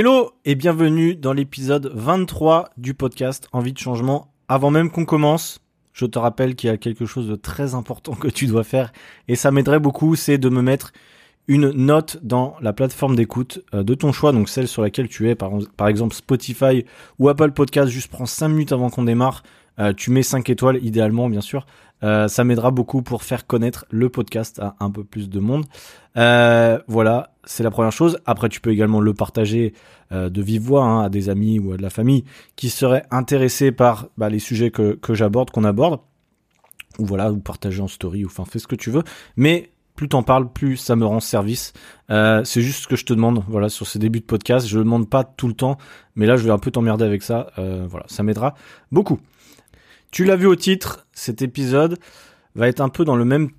Hello et bienvenue dans l'épisode 23 du podcast Envie de changement. Avant même qu'on commence, je te rappelle qu'il y a quelque chose de très important que tu dois faire et ça m'aiderait beaucoup, c'est de me mettre une note dans la plateforme d'écoute euh, de ton choix, donc celle sur laquelle tu es, par, exemple Spotify ou Apple Podcast, juste prends 5 minutes avant qu'on démarre, euh, tu mets 5 étoiles idéalement bien sûr, euh, ça m'aidera beaucoup pour faire connaître le podcast à un peu plus de monde. Euh, voilà, c'est la première chose. Après, tu peux également le partager euh, de vive voix hein, à des amis ou à de la famille qui seraient intéressés par bah, les sujets que, que j'aborde, qu'on aborde. Ou voilà, ou partager en story, ou enfin, fais ce que tu veux. Mais plus t'en parles, plus ça me rend service. Euh, c'est juste ce que je te demande, voilà, sur ces débuts de podcast. Je le demande pas tout le temps, mais là, je vais un peu t'emmerder avec ça. Voilà, ça m'aidera beaucoup. Tu l'as vu au titre, cet épisode va être un peu dans le même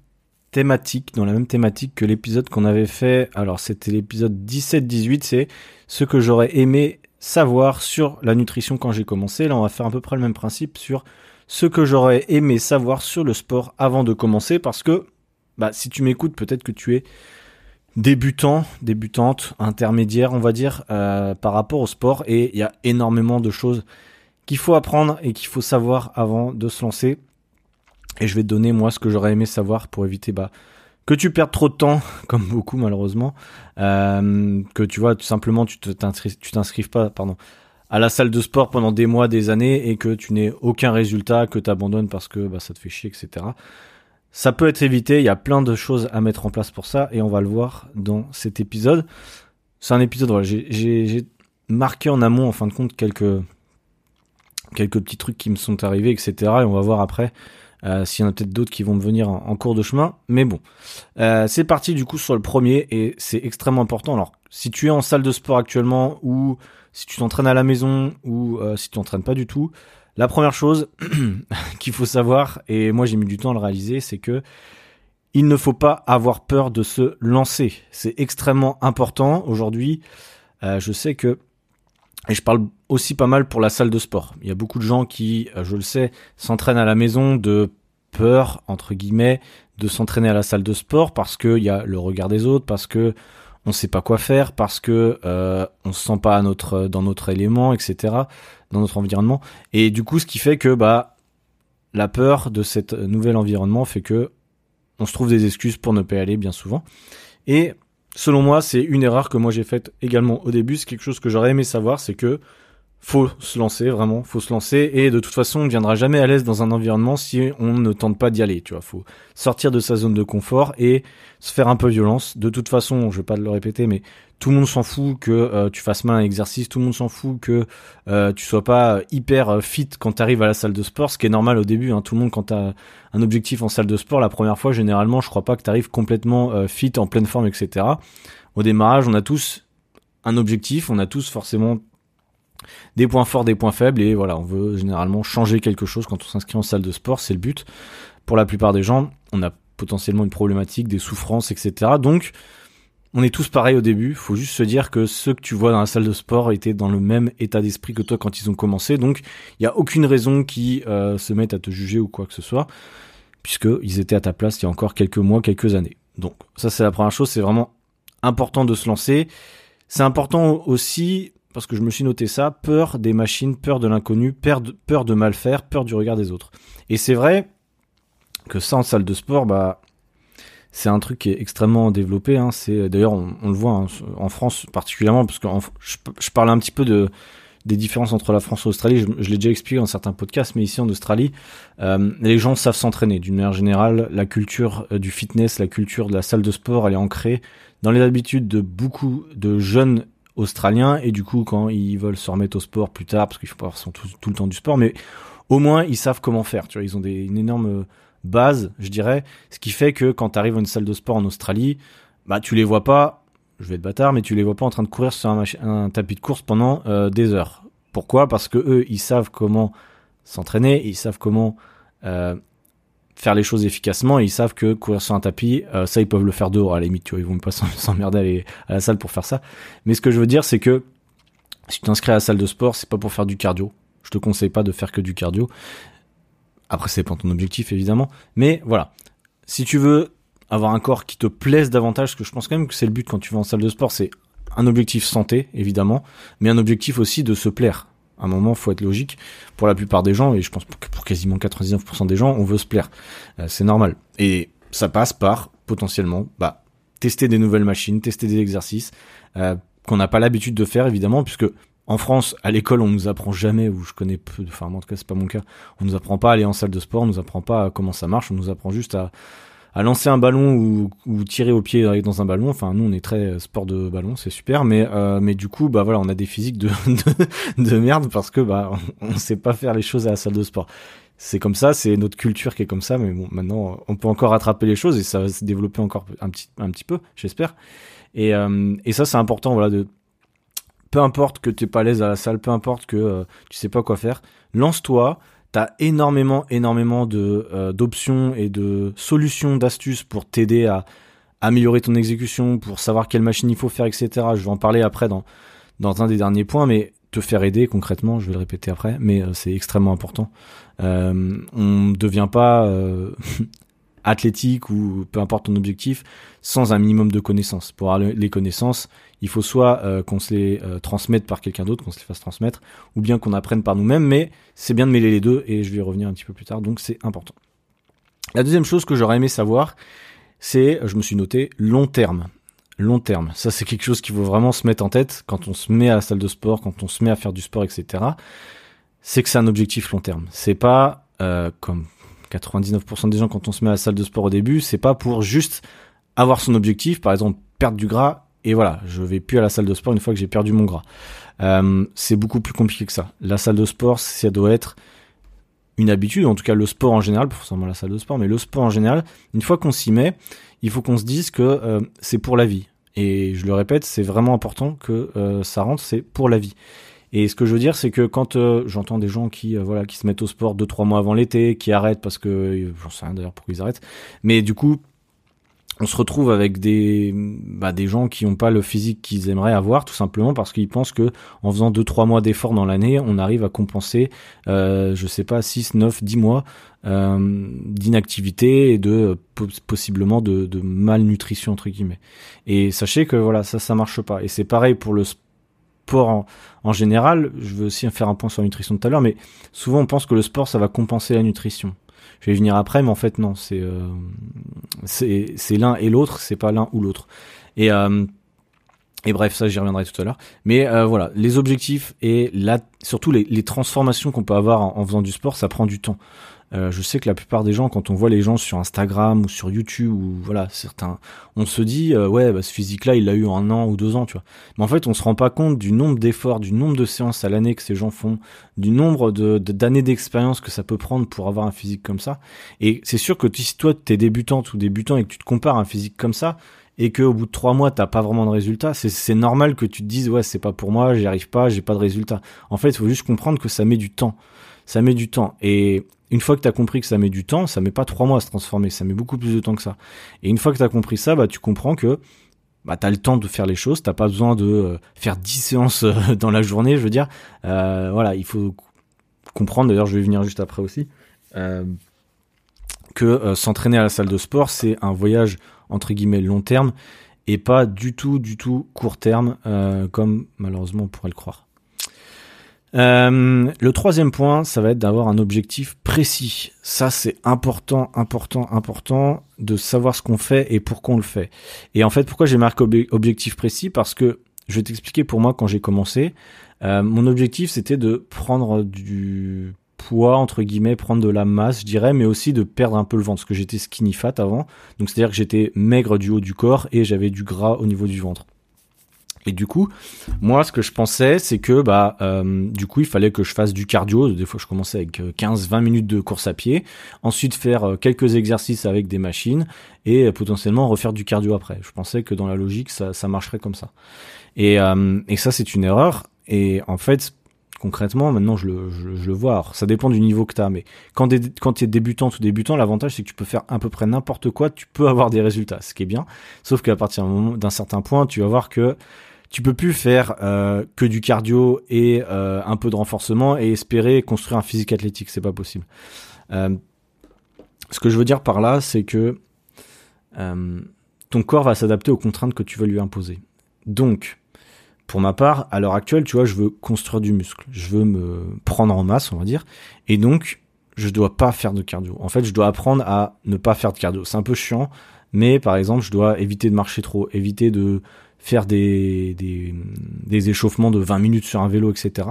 thématique, dans la même thématique que l'épisode qu'on avait fait. Alors c'était l'épisode 17-18, c'est ce que j'aurais aimé savoir sur la nutrition quand j'ai commencé. Là on va faire à peu près le même principe sur ce que j'aurais aimé savoir sur le sport avant de commencer parce que bah, si tu m'écoutes peut-être que tu es débutant, débutante, intermédiaire on va dire euh, par rapport au sport et il y a énormément de choses qu'il faut apprendre et qu'il faut savoir avant de se lancer. Et je vais te donner moi ce que j'aurais aimé savoir pour éviter bah, que tu perdes trop de temps, comme beaucoup malheureusement, euh, que tu vois tout simplement tu t'inscrives pas pardon à la salle de sport pendant des mois, des années et que tu n'aies aucun résultat, que tu abandonnes parce que bah, ça te fait chier, etc. Ça peut être évité, il y a plein de choses à mettre en place pour ça et on va le voir dans cet épisode. C'est un épisode, voilà, j'ai marqué en amont en fin de compte quelques quelques petits trucs qui me sont arrivés, etc. Et on va voir après euh, s'il y en a peut-être d'autres qui vont me venir en, cours de chemin. Mais bon, euh, c'est parti du coup sur le premier et c'est extrêmement important. Alors, si tu es en salle de sport actuellement ou si tu t'entraînes à la maison ou euh, si tu t'entraînes pas du tout, la première chose qu'il faut savoir, et moi j'ai mis du temps à le réaliser, c'est que il ne faut pas avoir peur de se lancer. C'est extrêmement important aujourd'hui. je sais que et je parle aussi pas mal pour la salle de sport. Il y a beaucoup de gens qui, euh, je le sais, s'entraînent à la maison de peur, entre guillemets, de s'entraîner à la salle de sport parce qu'il y a le regard des autres, parce que on sait pas quoi faire, parce que euh, on se sent pas à notre, dans notre élément, etc., dans notre environnement. Et du coup, ce qui fait que bah la peur de cet nouvel environnement fait que on se trouve des excuses pour ne pas y aller bien souvent. Et selon moi, c'est une erreur que moi j'ai faite également au début. C'est quelque chose que j'aurais aimé savoir, c'est que faut se lancer vraiment, faut se lancer et de toute façon on ne viendra jamais à l'aise dans un environnement si on ne tente pas d'y aller, tu vois, faut sortir de sa zone de confort et se faire un peu violence. De toute façon, je vais pas le répéter mais tout le monde s'en fout que euh, tu fasses mal un exercice, tout le monde s'en fout que euh, tu sois pas hyper euh, fit quand tu arrives à la salle de sport, ce qui est normal au début hein. tout le monde quand tu as un objectif en salle de sport la première fois généralement, je crois pas que tu arrives complètement fit en pleine forme etc. Au démarrage, on a tous un objectif, on a tous forcément des points forts, des points faibles, et voilà, on veut généralement changer quelque chose quand on s'inscrit en salle de sport, c'est le but. Pour la plupart des gens, on a potentiellement une problématique, des souffrances, etc. Donc, on est tous pareils au début. Faut juste se dire que ceux que tu vois dans la salle de sport étaient dans le même état d'esprit que toi quand ils ont commencé. Donc, il n'y a aucune raison qu'ils euh, se mettent à te juger ou quoi que ce soit, puisqu'ils étaient à ta place il y a encore quelques mois, quelques années. Donc, ça c'est la première chose. C'est vraiment important de se lancer. C'est important aussi parce que je me suis noté ça, peur des machines, peur de l'inconnu, peur de, mal faire, peur du regard des autres. Et c'est vrai que ça en salle de sport, bah, c'est un truc qui est extrêmement développé. Hein. C'est d'ailleurs on, le voit hein, en France particulièrement parce que je, je, parle un petit peu de des différences entre la France et l'Australie. Je, l'ai déjà expliqué dans certains podcasts, mais ici en Australie, euh, les gens savent s'entraîner. D'une manière générale, la culture euh, du fitness, la culture de la salle de sport, elle est ancrée dans les habitudes de beaucoup de jeunes australiens et du coup quand ils veulent se remettre au sport plus tard parce qu'il faut pas faire tout, le temps du sport mais au moins ils savent comment faire tu vois ils ont une énorme base je dirais ce qui fait que quand tu arrives à une salle de sport en Australie bah tu les vois pas je vais être bâtard mais tu les vois pas en train de courir sur un, tapis de course pendant euh, des heures. Pourquoi? Parce que eux ils savent comment s'entraîner ils savent comment euh, faire les choses efficacement et ils savent que courir sur un tapis, euh, ça ils peuvent le faire dehors à la limite, tu vois, ils vont pas s'emmerder à à la salle pour faire ça. Mais ce que je veux dire, c'est que si tu t'inscris à la salle de sport, c'est pas pour faire du cardio. Je te conseille pas de faire que du cardio. Après, c'est pas ton objectif évidemment, mais voilà. Si tu veux avoir un corps qui te plaise davantage, parce que je pense quand même que c'est le but quand tu vas en salle de sport, c'est un objectif santé, évidemment, mais un objectif aussi de se plaire. À un moment, faut être logique. Pour la plupart des gens, et je pense que pour quasiment 99% des gens, on veut se plaire. Euh, c'est normal. Et ça passe par, potentiellement, bah, tester des nouvelles machines, tester des exercices, euh, qu'on n'a pas l'habitude de faire, évidemment, puisque en France, à l'école, on nous apprend jamais, ou je connais peu, enfin, en tout cas, c'est pas mon cas, on nous apprend pas à aller en salle de sport, on nous apprend pas comment ça marche, on nous apprend juste à, à lancer un ballon ou, tirer au pied dans un ballon. Enfin, nous, on est très sport de ballon, c'est super, mais euh, mais du coup, bah voilà, on a des physiques de de, de merde parce que bah on, sait pas faire les choses à la salle de sport. C'est comme ça, c'est notre culture qui est comme ça, mais bon, maintenant, on peut encore rattraper les choses et ça va se développer encore un petit un petit peu, j'espère. Et euh, et ça, c'est important, voilà, de peu importe que tu pas à l'aise à la salle, peu importe que euh, tu sais pas quoi faire, lance-toi. T'as énormément, énormément de euh, d'options et de solutions, d'astuces pour t'aider à améliorer ton exécution, pour savoir quelle machine il faut faire, etc. Je vais en parler après dans dans un des derniers points, mais te faire aider concrètement, je vais le répéter après, mais euh, c'est extrêmement important. Euh, on ne devient pas athlétique ou peu importe ton objectif sans un minimum de connaissances. Pour avoir les connaissances, il faut soit euh, qu'on se les euh, transmette par quelqu'un d'autre, qu'on se les fasse transmettre, ou bien qu'on apprenne par nous-mêmes, mais c'est bien de mêler les deux et je vais y revenir un petit peu plus tard, donc c'est important. La deuxième chose que j'aurais aimé savoir, c'est, je me suis noté, long terme. Long terme. Ça, c'est quelque chose qu'il faut vraiment se mettre en tête quand on se met à la salle de sport, quand on se met à faire du sport, etc. C'est que c'est un objectif long terme. C'est pas euh, comme 99% des gens quand on se met à la salle de sport au début, c'est pas pour juste avoir son objectif, par exemple perdre du gras et voilà, je vais plus à la salle de sport une fois que j'ai perdu mon gras. Euh, c'est beaucoup plus compliqué que ça. La salle de sport, ça doit être une habitude, en tout cas le sport en général, pour forcément la salle de sport, mais le sport en général, une fois qu'on s'y met, il faut qu'on se dise que euh, c'est pour la vie. Et je le répète, c'est vraiment important que euh, ça rentre, c'est pour la vie. Et ce que je veux dire, c'est que quand euh, j'entends des gens qui euh, voilà qui se mettent au sport deux trois mois avant l'été, qui arrêtent parce que euh, j'en sais rien d'ailleurs pourquoi ils arrêtent, mais du coup on se retrouve avec des bah, des gens qui n'ont pas le physique qu'ils aimeraient avoir tout simplement parce qu'ils pensent que en faisant deux trois mois d'efforts dans l'année on arrive à compenser euh, je sais pas 6, 9, 10 mois d'inactivité et de possiblement de, de malnutrition entre guillemets. Et sachez que voilà ça ça marche pas. Et c'est pareil pour le sport en, général, je veux aussi faire un point sur la nutrition tout à l'heure, mais souvent on pense que le sport ça va compenser la nutrition. Je vais y venir après, mais en fait non, c'est euh, l'un et l'autre, c'est pas l'un ou l'autre. Et euh, et bref, ça j'y reviendrai tout à l'heure. Mais euh, voilà, les objectifs et surtout les, transformations qu'on peut avoir en, faisant du sport, ça prend du temps. Euh, je sais que la plupart des gens, quand on voit les gens sur Instagram ou sur YouTube ou voilà certains, on se dit euh, ouais bah, ce physique-là il l'a eu en un an ou deux ans, tu vois. Mais en fait on se rend pas compte du nombre d'efforts, du nombre de séances à l'année que ces gens font, du nombre de d'années d'expérience que ça peut prendre pour avoir un physique comme ça. Et c'est sûr que si toi t'es débutante ou débutant et que tu te compares un physique comme ça, et que au bout de trois mois t'as pas vraiment de résultats, c'est normal que tu te dises ouais c'est pas pour moi, j'y arrive pas, j'ai pas de résultats. En fait, il faut juste comprendre que ça met du temps. Ça met du temps. Et une fois que tu as compris que ça met du temps, ça met pas trois mois à se transformer, ça met beaucoup plus de temps que ça. Et une fois que tu as compris ça, bah tu comprends que bah as le temps de faire les choses, t'as pas besoin de euh, faire dix séances euh, dans la journée, je veux dire. Euh, voilà, il faut comprendre. D'ailleurs, je vais venir juste après aussi. que s'entraîner à la salle de sport, c'est un voyage entre guillemets long terme et pas du tout, du tout court terme, comme malheureusement on pourrait le croire. Euh, le troisième point, ça va être d'avoir un objectif précis. Ça, c'est important, important, important de savoir ce qu'on fait et pourquoi on le fait. Et en fait, pourquoi j'ai marqué objectif précis? Parce que je vais t'expliquer pour moi quand j'ai commencé. Euh, mon objectif, c'était de prendre du poids entre guillemets, prendre de la masse, je dirais, mais aussi de perdre un peu le ventre, parce que j'étais skinny fat avant. Donc c'est-à-dire que j'étais maigre du haut du corps et j'avais du gras au niveau du ventre. Et du coup, moi, ce que je pensais, c'est que bah, euh, du coup, il fallait que je fasse du cardio. Des fois, je commençais avec 15-20 euh, minutes de course à pied. Ensuite, faire euh, quelques exercices avec des machines et potentiellement refaire du cardio après. Je pensais que dans la logique, ça, ça marcherait comme ça. Et, et ça, c'est une erreur. Et en fait, concrètement, maintenant, je le, je, le vois. Alors, ça dépend du niveau que tu as, mais quand, quand tu es débutant ou débutant, l'avantage, c'est que tu peux faire à peu près n'importe quoi, tu peux avoir des résultats, ce qui est bien. Sauf qu'à partir d'un certain point, tu vas voir que tu peux plus faire euh, que du cardio et euh, un peu de renforcement et espérer construire un physique athlétique, c'est pas possible. Euh, ce que je veux dire par là, c'est que ton corps va s'adapter aux contraintes que tu veux lui imposer. Donc, pour ma part, à l'heure actuelle, tu vois, je veux construire du muscle, je veux me prendre en masse, on va dire, et donc je dois pas faire de cardio. En fait, je dois apprendre à ne pas faire de cardio. C'est un peu chiant, mais par exemple, je dois éviter de marcher trop, éviter de faire des, des, des échauffements de 20 minutes sur un vélo, etc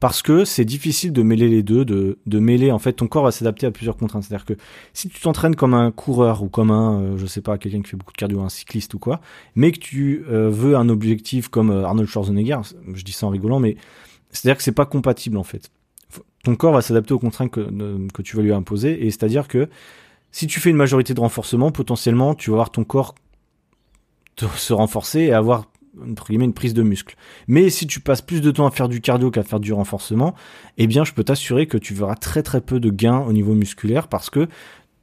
parce que c'est difficile de mêler les deux, de, de mêler en fait ton corps va s'adapter à plusieurs contraintes. C'est-à-dire que si tu t'entraînes comme un coureur ou comme un, euh, je sais pas, quelqu'un qui fait beaucoup de cardio, un cycliste ou quoi, mais que tu euh, veux un objectif comme euh, Arnold Schwarzenegger, je dis ça en rigolant, mais c'est-à-dire que c'est pas compatible en fait. Ton corps va s'adapter aux contraintes que, que tu vas lui imposer, et c'est-à-dire que si tu fais une majorité de renforcement, potentiellement tu vas voir ton corps se renforcer et avoir entre une prise de muscle. Mais si tu passes plus de temps à faire du cardio qu'à faire du renforcement, eh bien je peux t'assurer que tu verras très très peu de gains au niveau musculaire parce que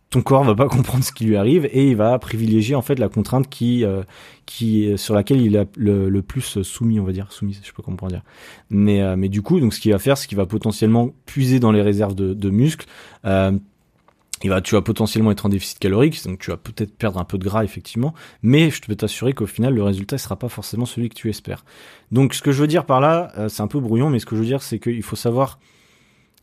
ton corps va pas comprendre ce qui lui arrive et il va privilégier en fait la contrainte qui euh, qui sur laquelle il est le, plus soumis on va dire soumis je sais pas comment dire mais euh, mais du coup donc ce qu'il va faire c'est qu'il va potentiellement puiser dans les réserves de, de muscles euh, tu vas potentiellement être en déficit calorique, donc tu vas peut-être perdre un peu de gras effectivement, mais je peux t'assurer qu'au final le résultat ne sera pas forcément celui que tu espères. Donc ce que je veux dire par là, euh, c'est un peu brouillon, mais ce que je veux dire c'est qu'il faut savoir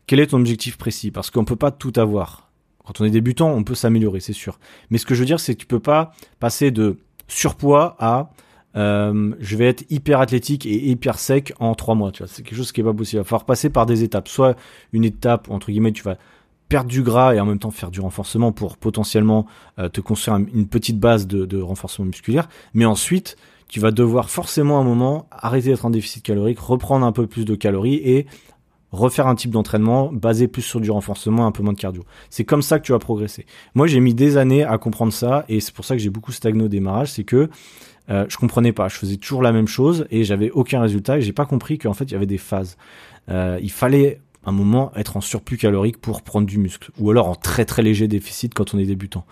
quel est ton objectif précis, parce qu'on peut pas tout avoir. Quand on est débutant, on peut s'améliorer, c'est sûr. Mais ce que je veux dire, c'est que tu peux pas passer de surpoids à euh, je vais être hyper athlétique et hyper sec en trois mois. C'est quelque chose qui est pas possible. Il va falloir passer par des étapes. Soit une étape entre guillemets, tu vas perdre du gras et en même temps faire du renforcement pour potentiellement euh, te construire une petite base de, renforcement musculaire. Mais ensuite, tu vas devoir forcément à un moment arrêter d'être en déficit calorique, reprendre un peu plus de calories et refaire un type d'entraînement basé plus sur du renforcement, un peu moins de cardio. C'est comme ça que tu vas progresser. Moi, j'ai mis des années à comprendre ça et c'est pour ça que j'ai beaucoup stagné au démarrage, c'est que euh, je comprenais pas, je faisais toujours la même chose et j'avais aucun résultat et j'ai pas compris qu'en fait il y avait des phases. Euh, il fallait un moment être en surplus calorique pour prendre du muscle, ou alors en très très léger déficit quand on est débutant.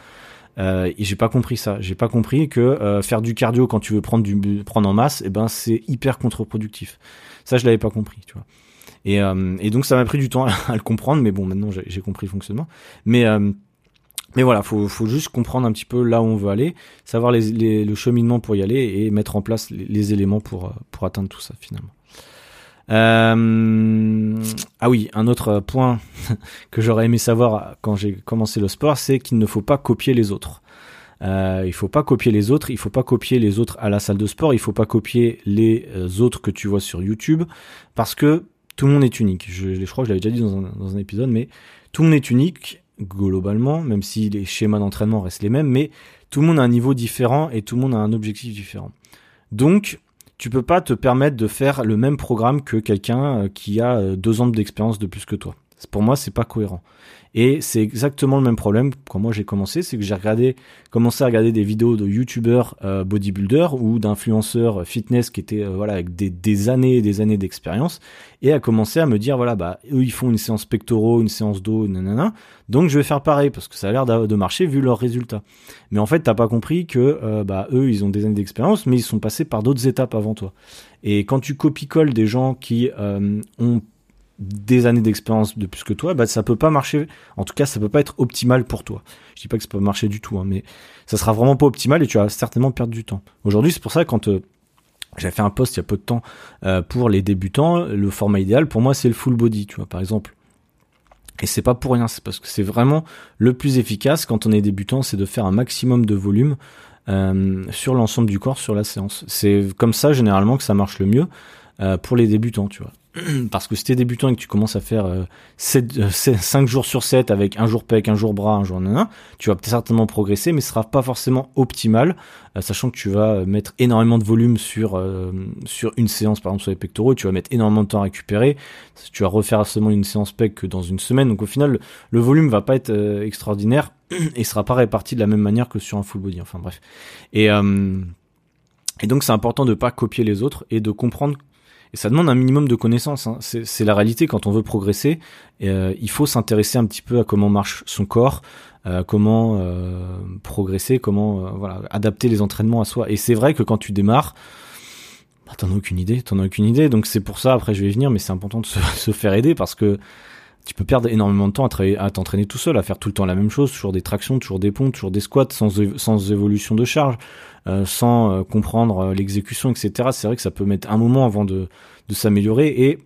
Euh, et j'ai pas compris ça. J'ai pas compris que euh, faire du cardio quand tu veux prendre du prendre en masse, et eh ben c'est hyper contre-productif. Ça je l'avais pas compris, tu vois. Et, euh, et donc ça m'a pris du temps à, le comprendre, mais bon maintenant j'ai compris le fonctionnement. Mais euh, mais voilà, faut, faut juste comprendre un petit peu là où on veut aller, savoir les, les, le cheminement pour y aller et mettre en place les, les éléments pour, pour atteindre tout ça finalement. Euh, ah oui, un autre point que j'aurais aimé savoir quand j'ai commencé le sport, c'est qu'il ne faut pas copier les autres. Euh, il faut pas copier les autres, il faut pas copier les autres à la salle de sport, il faut pas copier les euh, autres que tu vois sur YouTube, parce que tout le monde est unique. Je, je crois que je l'avais déjà dit dans un, dans un épisode, mais tout le monde est unique globalement, même si les schémas d'entraînement restent les mêmes, mais tout le monde a un niveau différent et tout le monde a un objectif différent. Donc, tu peux pas te permettre de faire le même programme que quelqu'un euh, qui a euh, deux ans d'expérience de plus que toi. Pour moi, c'est pas cohérent. Et c'est exactement le même problème quand moi j'ai commencé, c'est que j'ai regardé, commencé à regarder des vidéos de youtubeurs euh, bodybuilders ou d'influenceurs fitness qui étaient euh, voilà avec des, années et des années d'expérience, et à commencer à me dire voilà bah eux ils font une séance pectoraux, une séance dos, nanana, donc je vais faire pareil parce que ça a l'air de marcher vu leurs résultats. Mais en fait t'as pas compris que euh, bah eux ils ont des années d'expérience, mais ils sont passés par d'autres étapes avant toi. Et quand tu copie-colles des gens qui ont des années d'expérience de plus que toi, bah ça peut pas marcher. En tout cas, ça peut pas être optimal pour toi. Je dis pas que ça peut marcher du tout, hein, mais ça sera vraiment pas optimal et tu vas certainement perdre du temps. Aujourd'hui, c'est pour ça quand euh, j'avais fait un post il y a peu de temps euh, pour les débutants, le format idéal pour moi c'est le full body, tu vois, par exemple. Et c'est pas pour rien, c'est parce que c'est vraiment le plus efficace quand on est débutant, c'est de faire un maximum de volume euh, sur l'ensemble du corps sur la séance. C'est comme ça généralement que ça marche le mieux pour les débutants, tu vois. parce que si t'es débutant et que tu commences à faire euh, 7, 5 euh, jours sur 7 avec un jour pec, un jour bras, un jour nana, tu vas certainement progresser, mais ce sera pas forcément optimal, euh, sachant que tu vas mettre énormément de volume sur euh, sur une séance, par exemple sur les pectoraux, tu vas mettre énormément de temps à récupérer, tu vas refaire seulement une séance pec dans une semaine, donc au final le, volume va pas être extraordinaire et sera pas réparti de la même manière que sur un full body, enfin bref. Et et donc c'est important de pas copier les autres et de comprendre et ça demande un minimum de connaissances. Hein. C'est la réalité quand on veut progresser. Euh, il faut s'intéresser un petit peu à comment marche son corps, euh, comment euh, progresser, comment euh, voilà adapter les entraînements à soi. Et c'est vrai que quand tu démarres, bah, t'en as aucune idée, t'en as aucune idée. Donc c'est pour ça. Après, je vais venir, mais c'est important de se, se, faire aider parce que tu peux perdre énormément de temps à, t'entraîner tout seul, à faire tout le temps la même chose, toujours des tractions, toujours des pompes, toujours des squats, sans, sans évolution de charge, euh, sans euh, comprendre euh, l'exécution, etc. C'est vrai que ça peut mettre un moment avant de, de s'améliorer. Et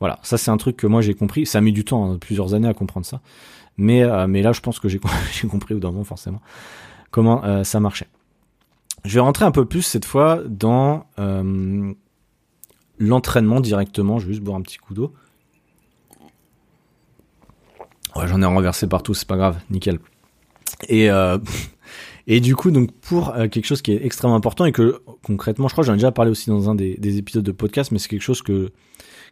voilà, ça c'est un truc que moi j'ai compris. Ça a mis du temps, hein, plusieurs années à comprendre ça. Mais, mais là, je pense que j'ai compris au d'un moment forcément comment ça marchait. Je vais rentrer un peu plus cette fois dans l'entraînement directement. Je vais juste boire un petit coup d'eau. Ouais, j'en ai renversé partout, c'est pas grave, nickel. Et euh, et du coup, donc pour euh, quelque chose qui est extrêmement important et que concrètement, je crois j'en ai déjà parlé aussi dans un des, des épisodes de podcast, mais c'est quelque chose que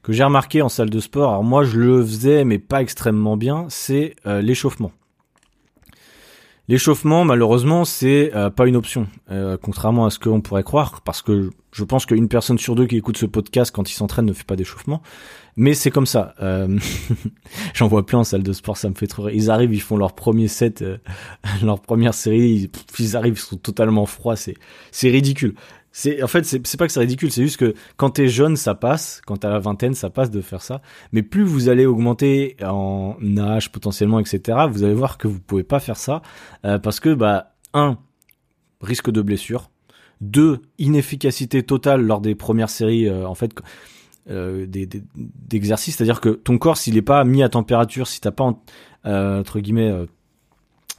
que j'ai remarqué en salle de sport. Alors moi, je le faisais, mais pas extrêmement bien. C'est euh, l'échauffement. L'échauffement, malheureusement, c'est euh, pas une option, euh, contrairement à ce qu'on pourrait croire, parce que je pense qu'une personne sur deux qui écoute ce podcast quand il s'entraîne ne fait pas d'échauffement. Mais c'est comme ça. Euh, J'en vois plein en salle de sport, ça me fait trop rire. Ils arrivent, ils font leur premier set, leur première série, ils, arrivent, ils sont totalement froids, c'est ridicule. C'est en fait c'est pas que c'est ridicule, c'est juste que quand t'es jeune ça passe, quand t'as la vingtaine ça passe de faire ça, mais plus vous allez augmenter en âge potentiellement etc, vous allez voir que vous pouvez pas faire ça euh, parce que bah un risque de blessure, deux inefficacité totale lors des premières séries euh, en fait euh, d'exercices, c'est-à-dire que ton corps s'il est pas mis à température, si t'as pas euh, entre guillemets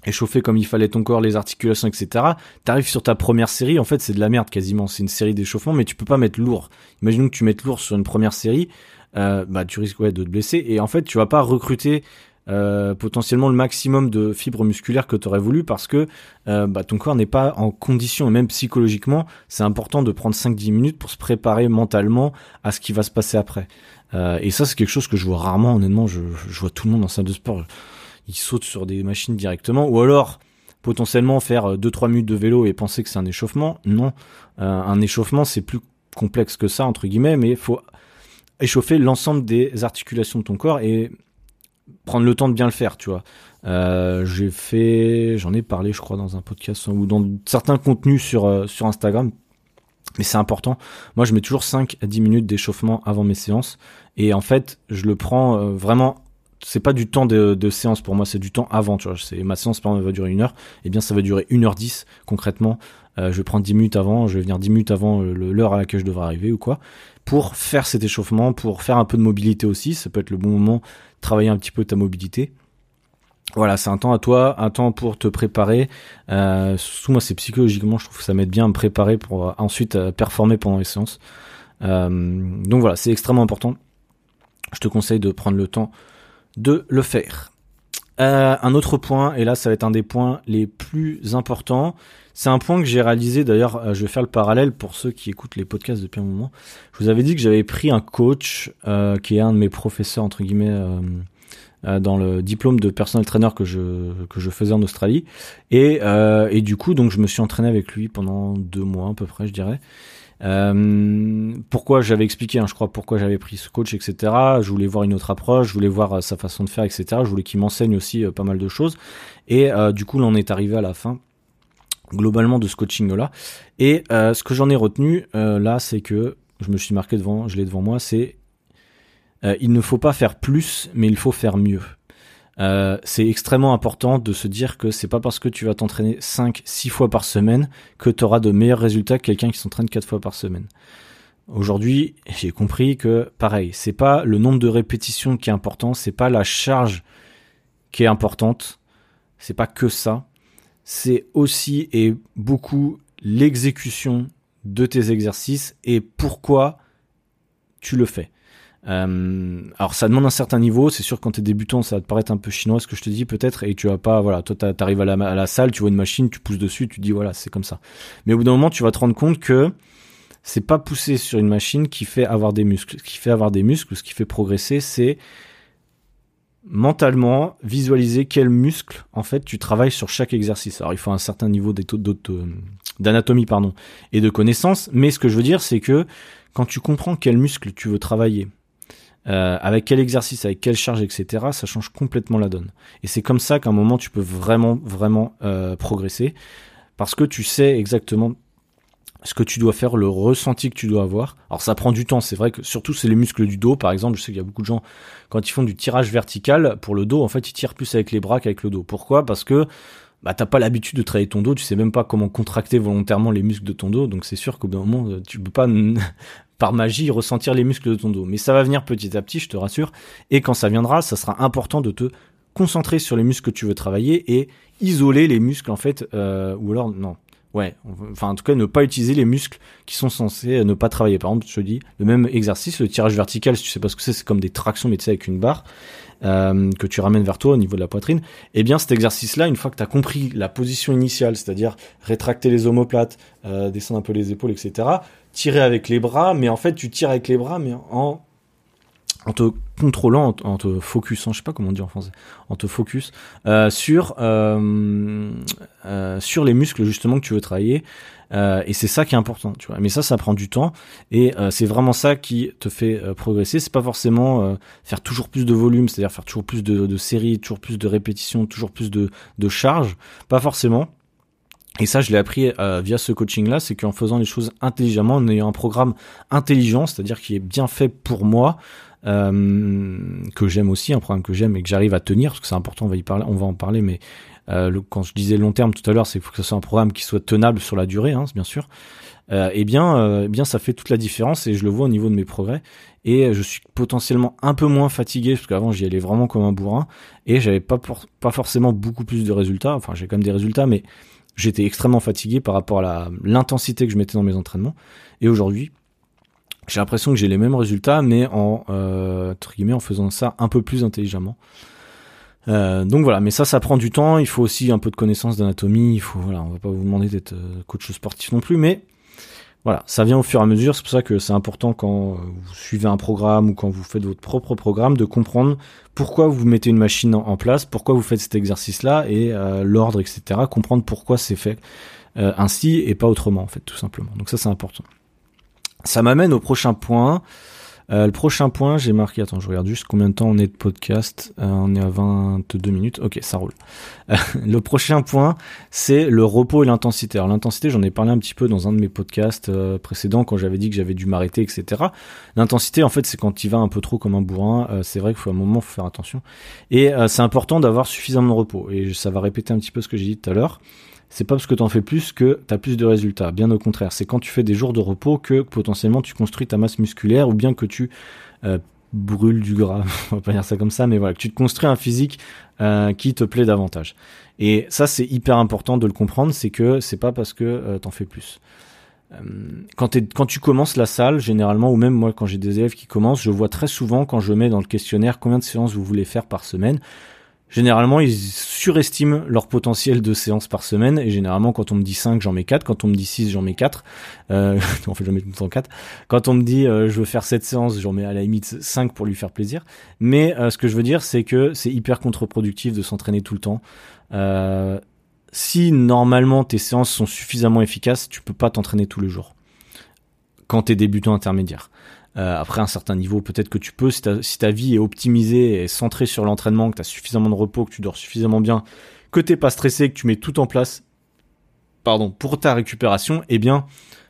échauffer comme il fallait ton corps, les articulations, etc. T'arrives sur ta première série, en fait c'est de la merde quasiment, c'est une série d'échauffement, mais tu peux pas mettre lourd. Imaginons que tu mettes lourd sur une première série, euh, bah tu risques ouais, de te blesser, et en fait tu vas pas recruter euh, potentiellement le maximum de fibres musculaires que tu aurais voulu parce que euh, bah, ton corps n'est pas en condition. Et même psychologiquement c'est important de prendre 5-10 minutes pour se préparer mentalement à ce qui va se passer après. Euh, et ça c'est quelque chose que je vois rarement honnêtement. Je, je vois tout le monde en salle de sport ils sautent sur des machines directement, ou alors potentiellement faire 2-3 euh, minutes de vélo et penser que c'est un échauffement. Non, euh, un échauffement c'est plus complexe que ça entre guillemets, mais il faut échauffer l'ensemble des articulations de ton corps et prendre le temps de bien le faire, tu vois. Euh, j'ai fait, j'en ai parlé, je crois, dans un podcast ou dans certains contenus sur sur Instagram. Mais c'est important. Moi, je mets toujours 5 à 10 minutes d'échauffement avant mes séances. Et en fait, je le prends vraiment c'est pas du temps de, séance pour moi, c'est du temps avant, tu vois. Ma séance, par exemple, va durer une heure. eh bien, ça va durer une heure dix, concrètement. Euh, je vais prendre 10 minutes avant, je vais venir 10 minutes avant l'heure à laquelle je devrais arriver ou quoi, pour faire cet échauffement, pour faire un peu de mobilité aussi. Ça peut être le bon moment travailler un petit peu ta mobilité. Voilà, c'est un temps à toi, un temps pour te préparer. Euh, surtout moi, c'est psychologiquement, je trouve que ça m'aide bien à me préparer pour euh, ensuite euh, performer pendant les séances. Euh, donc voilà, c'est extrêmement important. Je te conseille de prendre le temps de le faire. Euh, un autre point, et là ça va être un des points les plus importants, c'est un point que j'ai réalisé, d'ailleurs euh, je vais faire le parallèle pour ceux qui écoutent les podcasts depuis un moment. Je vous avais dit que j'avais pris un coach euh, qui est un de mes professeurs, entre guillemets, dans le diplôme de personnel trainer que je, que je faisais en Australie. Et, et du coup, donc je me suis entraîné avec lui pendant deux mois à peu près, je dirais. Euh, pourquoi j'avais expliqué, hein, je crois, pourquoi j'avais pris ce coach, etc. Je voulais voir une autre approche, je voulais voir euh, sa façon de faire, etc. Je voulais qu'il m'enseigne aussi euh, pas mal de choses. Et du coup, là, on est arrivé à la fin globalement de ce coaching là. Et ce que j'en ai retenu là, c'est que je me suis marqué devant, je l'ai devant moi, c'est il ne faut pas faire plus, mais il faut faire mieux. Euh, c'est extrêmement important de se dire que c'est pas parce que tu vas t'entraîner 5, 6 fois par semaine que tu auras de meilleurs résultats que quelqu'un qui s'entraîne 4 fois par semaine. Aujourd'hui, j'ai compris que pareil, c'est pas le nombre de répétitions qui est important, c'est pas la charge qui est importante, c'est pas que ça, c'est aussi et beaucoup l'exécution de tes exercices et pourquoi tu le fais. Euh, alors ça demande un certain niveau, c'est sûr quand t'es débutant ça va te paraître un peu chinois ce que je te dis peut-être. Et tu vas pas voilà toi t'arrives à la, à la salle tu vois une machine tu pousses dessus tu dis voilà c'est comme ça. Mais au bout d'un moment tu vas te rendre compte que c'est pas pousser sur une machine qui fait avoir des muscles. Ce qui fait avoir des muscles ce qui fait progresser c'est mentalement visualiser quels muscles en fait tu travailles sur chaque exercice. Alors il faut un certain niveau d'anatomie pardon et de connaissance mais ce que je veux dire c'est que quand tu comprends quels muscles tu veux travailler euh, avec quel exercice, avec quelle charge, etc., ça change complètement la donne. Et c'est comme ça qu'à un moment, tu peux vraiment, vraiment euh, progresser, parce que tu sais exactement ce que tu dois faire, le ressenti que tu dois avoir. Alors ça prend du temps, c'est vrai que surtout c'est les muscles du dos par exemple, je sais qu'il y a beaucoup de gens quand ils font du tirage vertical pour le dos, en fait, ils tirent plus avec les bras qu'avec le dos. Pourquoi? Parce que bah t'as pas l'habitude de travailler ton dos, tu sais même pas comment contracter volontairement les muscles de ton dos, donc c'est sûr qu'au bout d'un moment tu peux pas par magie ressentir les muscles de ton dos. Mais ça va venir petit à petit, je te rassure. Et quand ça viendra, ça sera important de te concentrer sur les muscles que tu veux travailler et isoler les muscles en fait, euh, ou alors non, Ouais, enfin en tout cas ne pas utiliser les muscles qui sont censés ne pas travailler. Par exemple, je te dis, le même exercice, le tirage vertical, si tu sais pas ce que c'est, c'est comme des tractions mais tu sais avec une barre euh, que tu ramènes vers toi au niveau de la poitrine. Eh bien cet exercice-là, une fois que tu as compris la position initiale, c'est-à-dire rétracter les omoplates, euh, descendre un peu les épaules, etc., tirer avec les bras, mais en fait tu tires avec les bras mais en en te contrôlant, en, te focusant, je sais pas comment dire en français, en te focus euh, sur euh, euh, sur les muscles justement que tu veux travailler. Et c'est ça qui est important, tu vois. Mais ça, ça prend du temps et c'est vraiment ça qui te fait progresser. C'est pas forcément faire toujours plus de volume, c'est-à-dire faire toujours plus de, de, séries, toujours plus de répétitions, toujours plus de, de charges. Pas forcément. Et ça, je l'ai appris via ce coaching-là, c'est qu'en faisant les choses intelligemment, en ayant un programme intelligent, c'est-à-dire qui est bien fait pour moi, euh, que j'aime aussi, un programme que j'aime et que j'arrive à tenir, parce que c'est important, on va y parler, on va en parler, mais euh, quand je disais long terme tout à l'heure, c'est qu'il faut que ce soit un programme qui soit tenable sur la durée, hein, bien sûr. Euh, eh bien, euh, eh bien, ça fait toute la différence et je le vois au niveau de mes progrès. Et je suis potentiellement un peu moins fatigué parce qu'avant j'y allais vraiment comme un bourrin et j'avais pas pas forcément beaucoup plus de résultats. Enfin, j'ai quand même des résultats, mais j'étais extrêmement fatigué par rapport à l'intensité que je mettais dans mes entraînements. Et aujourd'hui, j'ai l'impression que j'ai les mêmes résultats, mais en euh, en faisant ça un peu plus intelligemment. Euh, donc voilà, mais ça, ça prend du temps. Il faut aussi un peu de connaissance d'anatomie. Il faut, voilà, on va pas vous demander d'être euh, coach sportif non plus, mais voilà, ça vient au fur et à mesure. C'est pour ça que c'est important quand vous suivez un programme ou quand vous faites votre propre programme de comprendre pourquoi vous mettez une machine en, place, pourquoi vous faites cet exercice-là et euh, l'ordre, etc. Comprendre pourquoi c'est fait euh, ainsi et pas autrement, en fait, tout simplement. Donc ça, c'est important. Ça m'amène au prochain point. Euh, le prochain point, j'ai marqué, attends, je regarde juste combien de temps on est de podcast. Euh, on est à 22 minutes. Ok, ça roule. Euh, le prochain point, c'est le repos et l'intensité. Alors l'intensité, j'en ai parlé un petit peu dans un de mes podcasts précédents quand j'avais dit que j'avais dû m'arrêter, etc. L'intensité, en fait, c'est quand tu vas un peu trop comme un bourrin. c'est vrai qu'il faut un moment, faut faire attention. Et c'est important d'avoir suffisamment de repos. Et ça va répéter un petit peu ce que j'ai dit tout à l'heure c'est pas parce que tu en fais plus que tu as plus de résultats. Bien au contraire, c'est quand tu fais des jours de repos que potentiellement tu construis ta masse musculaire ou bien que tu euh, brûles du gras, on va pas dire ça comme ça, mais voilà, que tu te construis un physique euh, qui te plaît davantage. Et ça, c'est hyper important de le comprendre, c'est que c'est pas parce que euh, t'en fais plus. Quand tu commences la salle, généralement, ou même moi quand j'ai des élèves qui commencent, je vois très souvent quand je mets dans le questionnaire combien de séances vous voulez faire par semaine, Généralement, ils surestiment leur potentiel de séances par semaine. Et généralement, quand on me dit 5, j'en mets 4. Quand on me dit 6, j'en mets 4. Euh, en fait, j'en mets tout le temps 4. Quand on me dit euh, je veux faire cette séance, j'en mets à la limite 5 pour lui faire plaisir. Mais euh, ce que je veux dire, c'est que c'est hyper contre-productif de s'entraîner tout le temps. Euh, si normalement tes séances sont suffisamment efficaces, tu peux pas t'entraîner tous les jours. Quand t'es débutant intermédiaire. Euh, après un certain niveau, peut-être que tu peux, si ta, vie est optimisée et centrée sur l'entraînement, que tu as suffisamment de repos, que tu dors suffisamment bien, que t'es pas stressé, que tu mets tout en place, pardon, pour ta récupération, eh bien,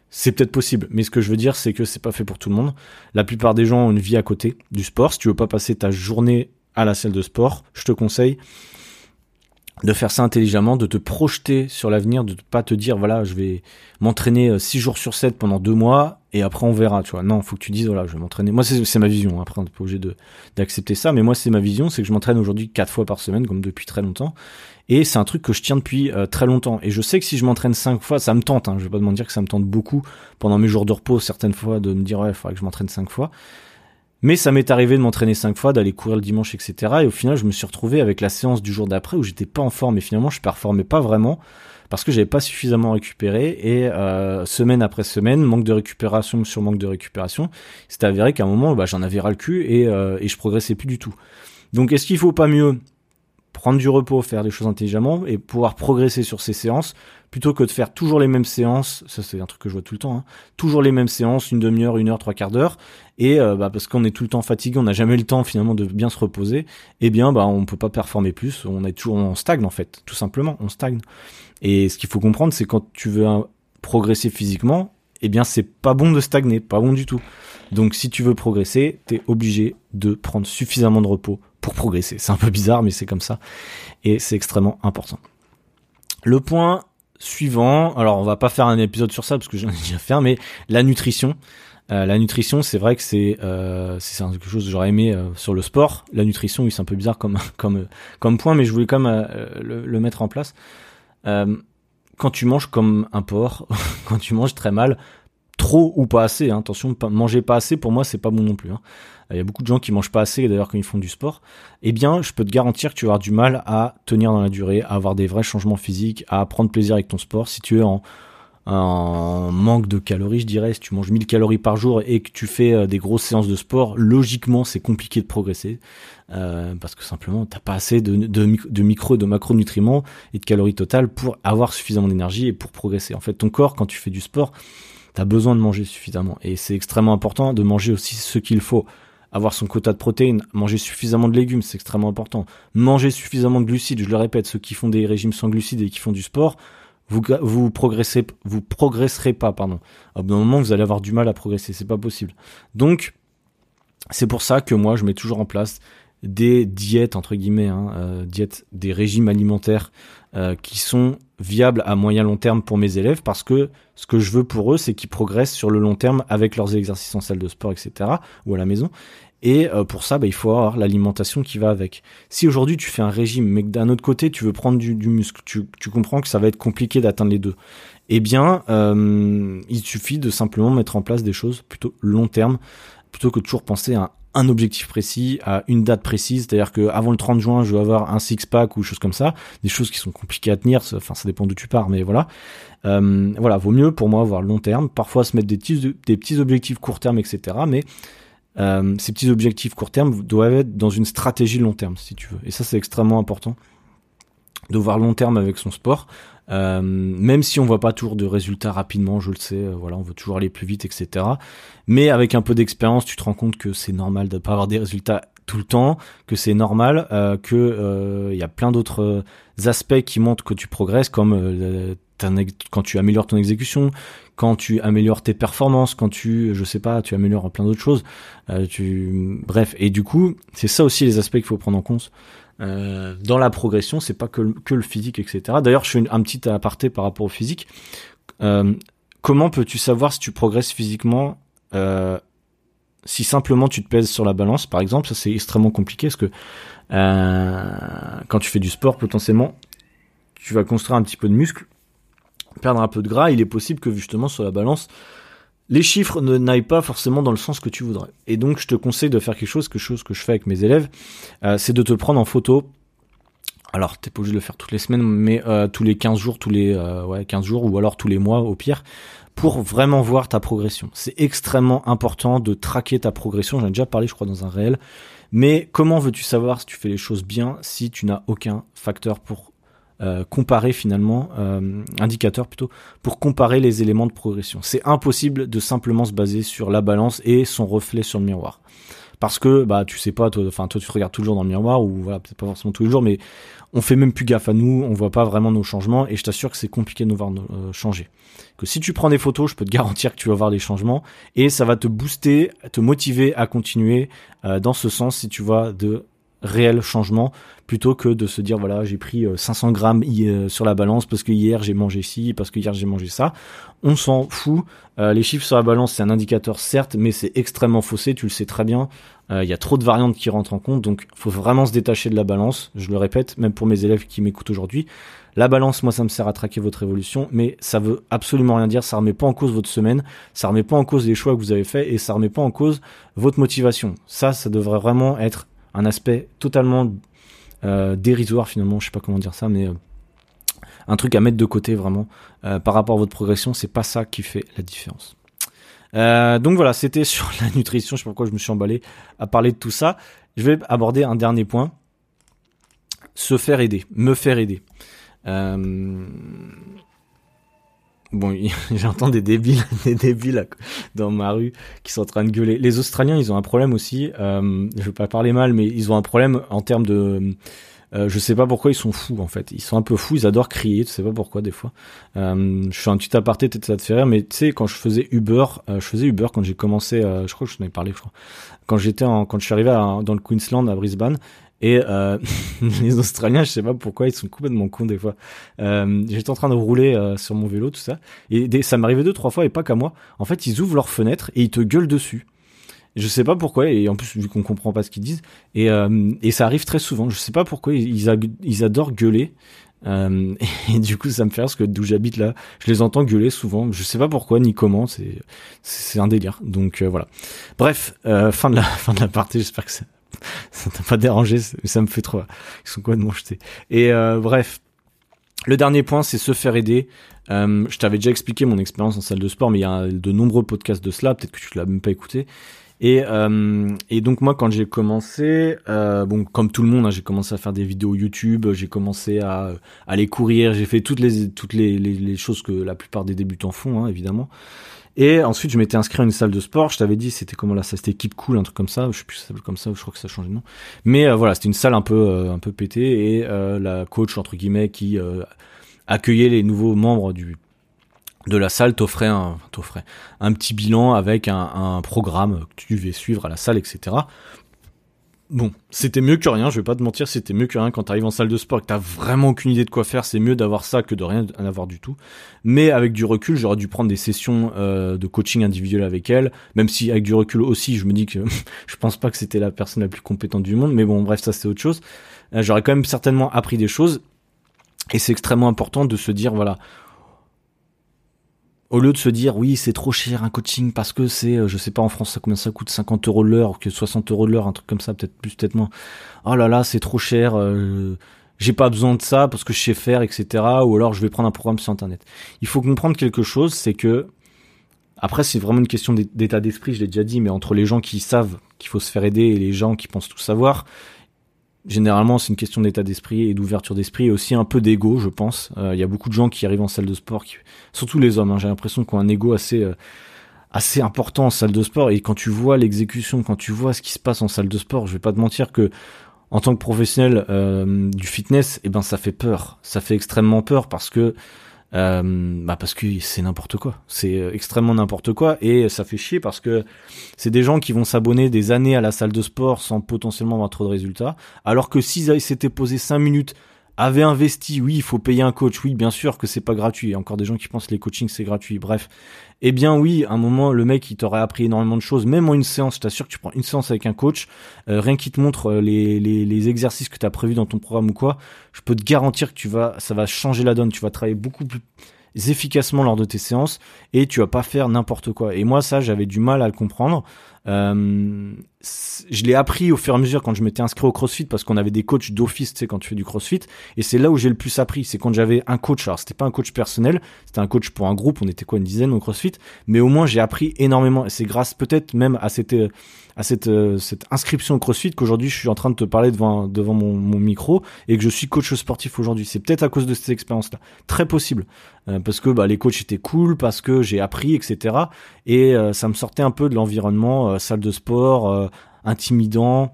c'est peut-être possible. Mais ce que je veux dire, c'est que c'est pas fait pour tout le monde. La plupart des gens ont une vie à côté du sport. Si tu veux pas passer ta journée à la salle de sport, je te conseille de faire ça intelligemment, de te projeter sur l'avenir, de pas te dire voilà je vais m'entraîner 6 euh, jours sur 7 pendant 2 mois et après on verra tu vois. Non faut que tu dises voilà je vais m'entraîner. Moi c'est ma vision hein. après on n'est pas obligé d'accepter ça. Mais moi c'est ma vision c'est que je m'entraîne aujourd'hui 4 fois par semaine comme depuis très longtemps. Et c'est un truc que je tiens depuis euh, très longtemps. Et je sais que si je m'entraîne 5 fois ça me tente hein, je vais pas demander que ça me tente beaucoup pendant mes jours de repos certaines fois de me dire ouais il faudrait que je m'entraîne 5 fois. Mais ça m'est arrivé de m'entraîner cinq fois, d'aller courir le dimanche, etc. Et au final, je me suis retrouvé avec la séance du jour d'après où j'étais pas en forme. Et finalement, je performais pas vraiment parce que j'avais pas suffisamment récupéré. Et euh, semaine après semaine, manque de récupération sur manque de récupération, c'est avéré qu'à un moment, bah, j'en avais ras le cul et, euh, et je progressais plus du tout. Donc, est-ce qu'il faut pas mieux prendre du repos, faire des choses intelligemment et pouvoir progresser sur ces séances plutôt que de faire toujours les mêmes séances, ça c'est un truc que je vois tout le temps, hein, toujours les mêmes séances, une demi-heure, une heure, trois quarts d'heure, et euh, bah, parce qu'on est tout le temps fatigué, on n'a jamais le temps finalement de bien se reposer, eh bien bah on peut pas performer plus, on est toujours on stagne en fait, tout simplement, on stagne. Et ce qu'il faut comprendre, c'est quand tu veux progresser physiquement, eh bien c'est pas bon de stagner, pas bon du tout. Donc si tu veux progresser, t'es obligé de prendre suffisamment de repos pour progresser. C'est un peu bizarre, mais c'est comme ça. Et c'est extrêmement important. Le point suivant, alors on va pas faire un épisode sur ça parce que j'en ai déjà fait, mais la nutrition. Euh, la nutrition, c'est vrai que c'est euh, c'est quelque chose que j'aurais aimé euh, sur le sport. La nutrition, oui, c'est un peu bizarre comme comme comme point, mais je voulais quand même le, le, mettre en place. quand tu manges comme un porc, quand tu manges très mal, trop ou pas assez. Hein, attention, manger pas assez pour moi c'est pas bon non plus. Hein. Il y a beaucoup de gens qui mangent pas assez d'ailleurs quand ils font du sport. Eh bien, je peux te garantir que tu vas avoir du mal à tenir dans la durée, à avoir des vrais changements physiques, à prendre plaisir avec ton sport. Si tu es en, manque de calories, je dirais, si tu manges 1000 calories par jour et que tu fais euh, des grosses séances de sport, logiquement c'est compliqué de progresser euh, parce que simplement t'as pas assez de, de, de micro, de macronutriments et de calories totales pour avoir suffisamment d'énergie et pour progresser. En fait, ton corps quand tu fais du sport, t'as besoin de manger suffisamment et c'est extrêmement important de manger aussi ce qu'il faut avoir son quota de protéines, manger suffisamment de légumes, c'est extrêmement important. Manger suffisamment de glucides, je le répète, ceux qui font des régimes sans glucides et qui font du sport, vous vous vous progresserez pas, pardon. À bout moment, vous allez avoir du mal à progresser, c'est pas possible. Donc, c'est pour ça que moi, je mets toujours en place des diètes entre guillemets, hein, euh, diètes, des régimes alimentaires euh, qui sont viables à moyen long terme pour mes élèves parce que ce que je veux pour eux, c'est qu'ils progressent sur le long terme avec leurs exercices en salle de sport, etc. ou à la maison. Et euh, pour ça, bah, il faut avoir l'alimentation qui va avec. Si aujourd'hui tu fais un régime, mais d'un autre côté tu veux prendre du, muscle, tu, tu, comprends que ça va être compliqué d'atteindre les deux. Eh bien, il suffit de simplement mettre en place des choses plutôt long terme, plutôt que de toujours penser à un objectif précis, à une date précise, c'est-à-dire que avant le 30 juin, je veux avoir un six-pack ou choses comme ça, des choses qui sont compliquées à tenir, enfin ça dépend d'où tu pars, mais voilà. Euh, voilà, vaut mieux pour moi avoir long terme, parfois se mettre des petits, des petits objectifs court terme, etc. Mais euh, ces petits objectifs court terme doivent être dans une stratégie long terme, si tu veux. Et ça, c'est extrêmement important de voir long terme avec son sport. Euh, même si on voit pas toujours de résultats rapidement, je le sais, euh, voilà, on veut toujours aller plus vite, etc. Mais avec un peu d'expérience, tu te rends compte que c'est normal de pas avoir des résultats tout le temps, que c'est normal, euh, que il y a plein d'autres aspects qui montrent que tu progresses, comme quand tu améliores ton exécution, quand tu améliores tes performances, quand tu, je sais pas, tu améliores plein d'autres choses. tu, bref, et du coup, c'est ça aussi les aspects qu'il faut prendre en compte. Euh, dans la progression, c'est pas que, que, le physique, etc. D'ailleurs, je fais un petit aparté par rapport au physique. Euh, comment peux-tu savoir si tu progresses physiquement euh, si simplement tu te pèses sur la balance, par exemple? Ça, c'est extrêmement compliqué parce que quand tu fais du sport, potentiellement, tu vas construire un petit peu de muscle, perdre un peu de gras. Il est possible que justement sur la balance, les chiffres n'aillent pas forcément dans le sens que tu voudrais. Et donc, je te conseille de faire quelque chose, quelque chose que je fais avec mes élèves, euh, c'est de te prendre en photo. Alors, t'es pas obligé de le faire toutes les semaines, mais euh, tous les 15 jours, tous les euh, ouais, 15 jours, ou alors tous les mois au pire, pour vraiment voir ta progression. C'est extrêmement important de traquer ta progression. J'en ai déjà parlé, je crois, dans un réel. Mais comment veux-tu savoir si tu fais les choses bien si tu n'as aucun facteur pour euh, comparer finalement, euh, indicateur plutôt, pour comparer les éléments de progression. C'est impossible de simplement se baser sur la balance et son reflet sur le miroir. Parce que bah tu sais pas, enfin toi tu te regardes toujours dans le miroir ou voilà peut-être pas forcément tous les jours, mais on fait même plus gaffe à nous, on voit pas vraiment nos changements et je t'assure que c'est compliqué de nous voir euh, changer. Que si tu prends des photos, je peux te garantir que tu vas voir des changements et ça va te booster, te motiver à continuer dans ce sens si tu vois de réel changement plutôt que de se dire voilà j'ai pris 500 euh, grammes euh, sur la balance parce que hier j'ai mangé ci parce que hier j'ai mangé ça on s'en fout euh, les chiffres sur la balance c'est un indicateur certes mais c'est extrêmement faussé tu le sais très bien il y a trop de variantes qui rentrent en compte donc faut vraiment se détacher de la balance je le répète même pour mes élèves qui m'écoutent aujourd'hui la balance, moi, ça me sert à traquer votre évolution, mais ça veut absolument rien dire. Ça remet pas en cause votre semaine, ça remet pas en cause les choix que vous avez faits et ça remet pas en cause votre motivation. Ça, ça devrait vraiment être un aspect totalement euh, dérisoire finalement, je sais pas comment dire ça, mais euh, un truc à mettre de côté vraiment euh, par rapport à votre progression, c'est pas ça qui fait la différence. donc voilà, c'était sur la nutrition. Je sais pas pourquoi je me suis emballé à parler de tout ça. Je vais aborder un dernier point se faire aider, me faire aider. Bon, j'entends des débiles, des débiles dans ma rue qui sont en train de gueuler. Les Australiens, ils ont un problème aussi. Euh, je veux pas parler mal, mais ils ont un problème en termes de Euh, je sais pas pourquoi ils sont fous en fait. Ils sont un peu fous, ils adorent crier, tu sais pas pourquoi des fois. Euh, je fais un petit aparté, peut-être ça te fait rire, mais tu sais quand je faisais Uber, euh, je faisais Uber quand j'ai commencé, euh, je crois que je t'en ai parlé, je crois. Quand j'étais quand je suis arrivé dans le Queensland à Brisbane. Et euh, les Australiens, je sais pas pourquoi, ils sont complètement cons des fois. J'étais en train de rouler sur mon vélo, tout ça, et ça m'arrivait deux trois fois et pas qu'à moi. En fait, ils ouvrent leurs fenêtres et ils te gueulent dessus. Je sais pas pourquoi, et en plus, vu qu'on comprend pas ce qu'ils disent, et, euh, et ça arrive très souvent. Je sais pas pourquoi, ils, adorent gueuler. Euh, et, du coup, ça me fait parce que d'où j'habite là, je les entends gueuler souvent. Je sais pas pourquoi ni comment. C'est c'est un délire. Donc euh, voilà. Bref, euh, fin de la fin de la partie. J'espère que ça ça t'a pas dérangé. Ça me fait trop. Ils sont quoi de mon jeté. Et euh, bref. Le dernier point, c'est se faire aider. je t'avais déjà expliqué mon expérience en salle de sport, mais il y a de nombreux podcasts de cela. Peut-être que tu l'as même pas écouté. Et, euh, et donc moi quand j'ai commencé, euh, bon comme tout le monde, hein, j'ai commencé à faire des vidéos YouTube, j'ai commencé à, aller courir, j'ai fait toutes les toutes les, les, choses que la plupart des débutants font hein, évidemment. Et ensuite je m'étais inscrit à une salle de sport. Je t'avais dit c'était comment là ça c'était Keep Cool un truc comme ça. Je sais plus si ça s'appelle comme ça. Je crois que ça a changé de nom. Mais euh, voilà c'était une salle un peu euh, un peu pétée et euh, la coach entre guillemets qui accueillait les nouveaux membres du de la salle t'offrait un, t'offrait un petit bilan avec un, un, programme que tu devais suivre à la salle, etc. Bon, c'était mieux que rien, je vais pas te mentir, c'était mieux que rien quand t'arrives en salle de sport et que t'as vraiment aucune idée de quoi faire, c'est mieux d'avoir ça que de rien en avoir du tout. Mais avec du recul, j'aurais dû prendre des sessions euh, de coaching individuel avec elle, même si avec du recul aussi, je me dis que je pense pas que c'était la personne la plus compétente du monde, mais bon, bref, ça c'est autre chose. Euh, j'aurais quand même certainement appris des choses et c'est extrêmement important de se dire, voilà, au lieu de se dire oui c'est trop cher un coaching parce que c'est euh, je sais pas en France ça combien ça coûte 50 euros de l'heure que 60 euros l'heure un truc comme ça peut-être plus peut-être moins. Oh là là c'est trop cher euh, j'ai pas besoin de ça parce que je sais faire etc ou alors je vais prendre un programme sur internet. Il faut comprendre quelque chose c'est que après c'est vraiment une question d'état d'esprit je l'ai déjà dit mais entre les gens qui savent qu'il faut se faire aider et les gens qui pensent tout savoir généralement c'est une question d'état d'esprit et d'ouverture d'esprit et aussi un peu d'ego je pense. Il euh, y a beaucoup de gens qui arrivent en salle de sport surtout les hommes hein, j'ai l'impression qu'ils ont un ego assez euh, assez important en salle de sport. Et quand tu vois l'exécution quand tu vois ce qui se passe en salle de sport je vais pas te mentir que en tant que professionnel euh, du fitness eh ben ça fait peur. Ça fait extrêmement peur parce que euh, bah parce que c'est n'importe quoi. C'est euh, extrêmement n'importe quoi et ça fait chier parce que c'est des gens qui vont s'abonner des années à la salle de sport sans potentiellement avoir trop de résultats. Alors que s'ils s'étaient posés 5 minutes avait investi, oui, il faut payer un coach, oui, bien sûr que c'est pas gratuit. Il y a encore des gens qui pensent que les coachings c'est gratuit. Bref, eh bien oui, à un moment, le mec il t'aurait appris énormément de choses, même en une séance. Je t'assure que tu prends une séance avec un coach, euh, rien qui te montre euh, les exercices que tu as prévus dans ton programme ou quoi, je peux te garantir que tu vas, ça va changer la donne. Tu vas travailler beaucoup plus efficacement lors de tes séances et tu vas pas faire n'importe quoi. Et moi, ça, j'avais du mal à le comprendre. Euh, je l'ai appris au fur et à mesure quand je m'étais inscrit au CrossFit parce qu'on avait des coachs d'office, tu sais, quand tu fais du CrossFit. Et c'est là où j'ai le plus appris. C'est quand j'avais un coach. Alors, c'était pas un coach personnel, c'était un coach pour un groupe. On était quoi, une dizaine au CrossFit. Mais au moins, j'ai appris énormément. Et c'est grâce peut-être même à cette, à cette, euh, cette inscription au CrossFit qu'aujourd'hui je suis en train de te parler devant, devant mon, mon micro et que je suis coach sportif aujourd'hui. C'est peut-être à cause de cette expérience-là. Très possible. Euh, parce que bah, les coachs étaient cool, parce que j'ai appris, etc. Et euh, ça me sortait un peu de l'environnement salle de sport, intimidant,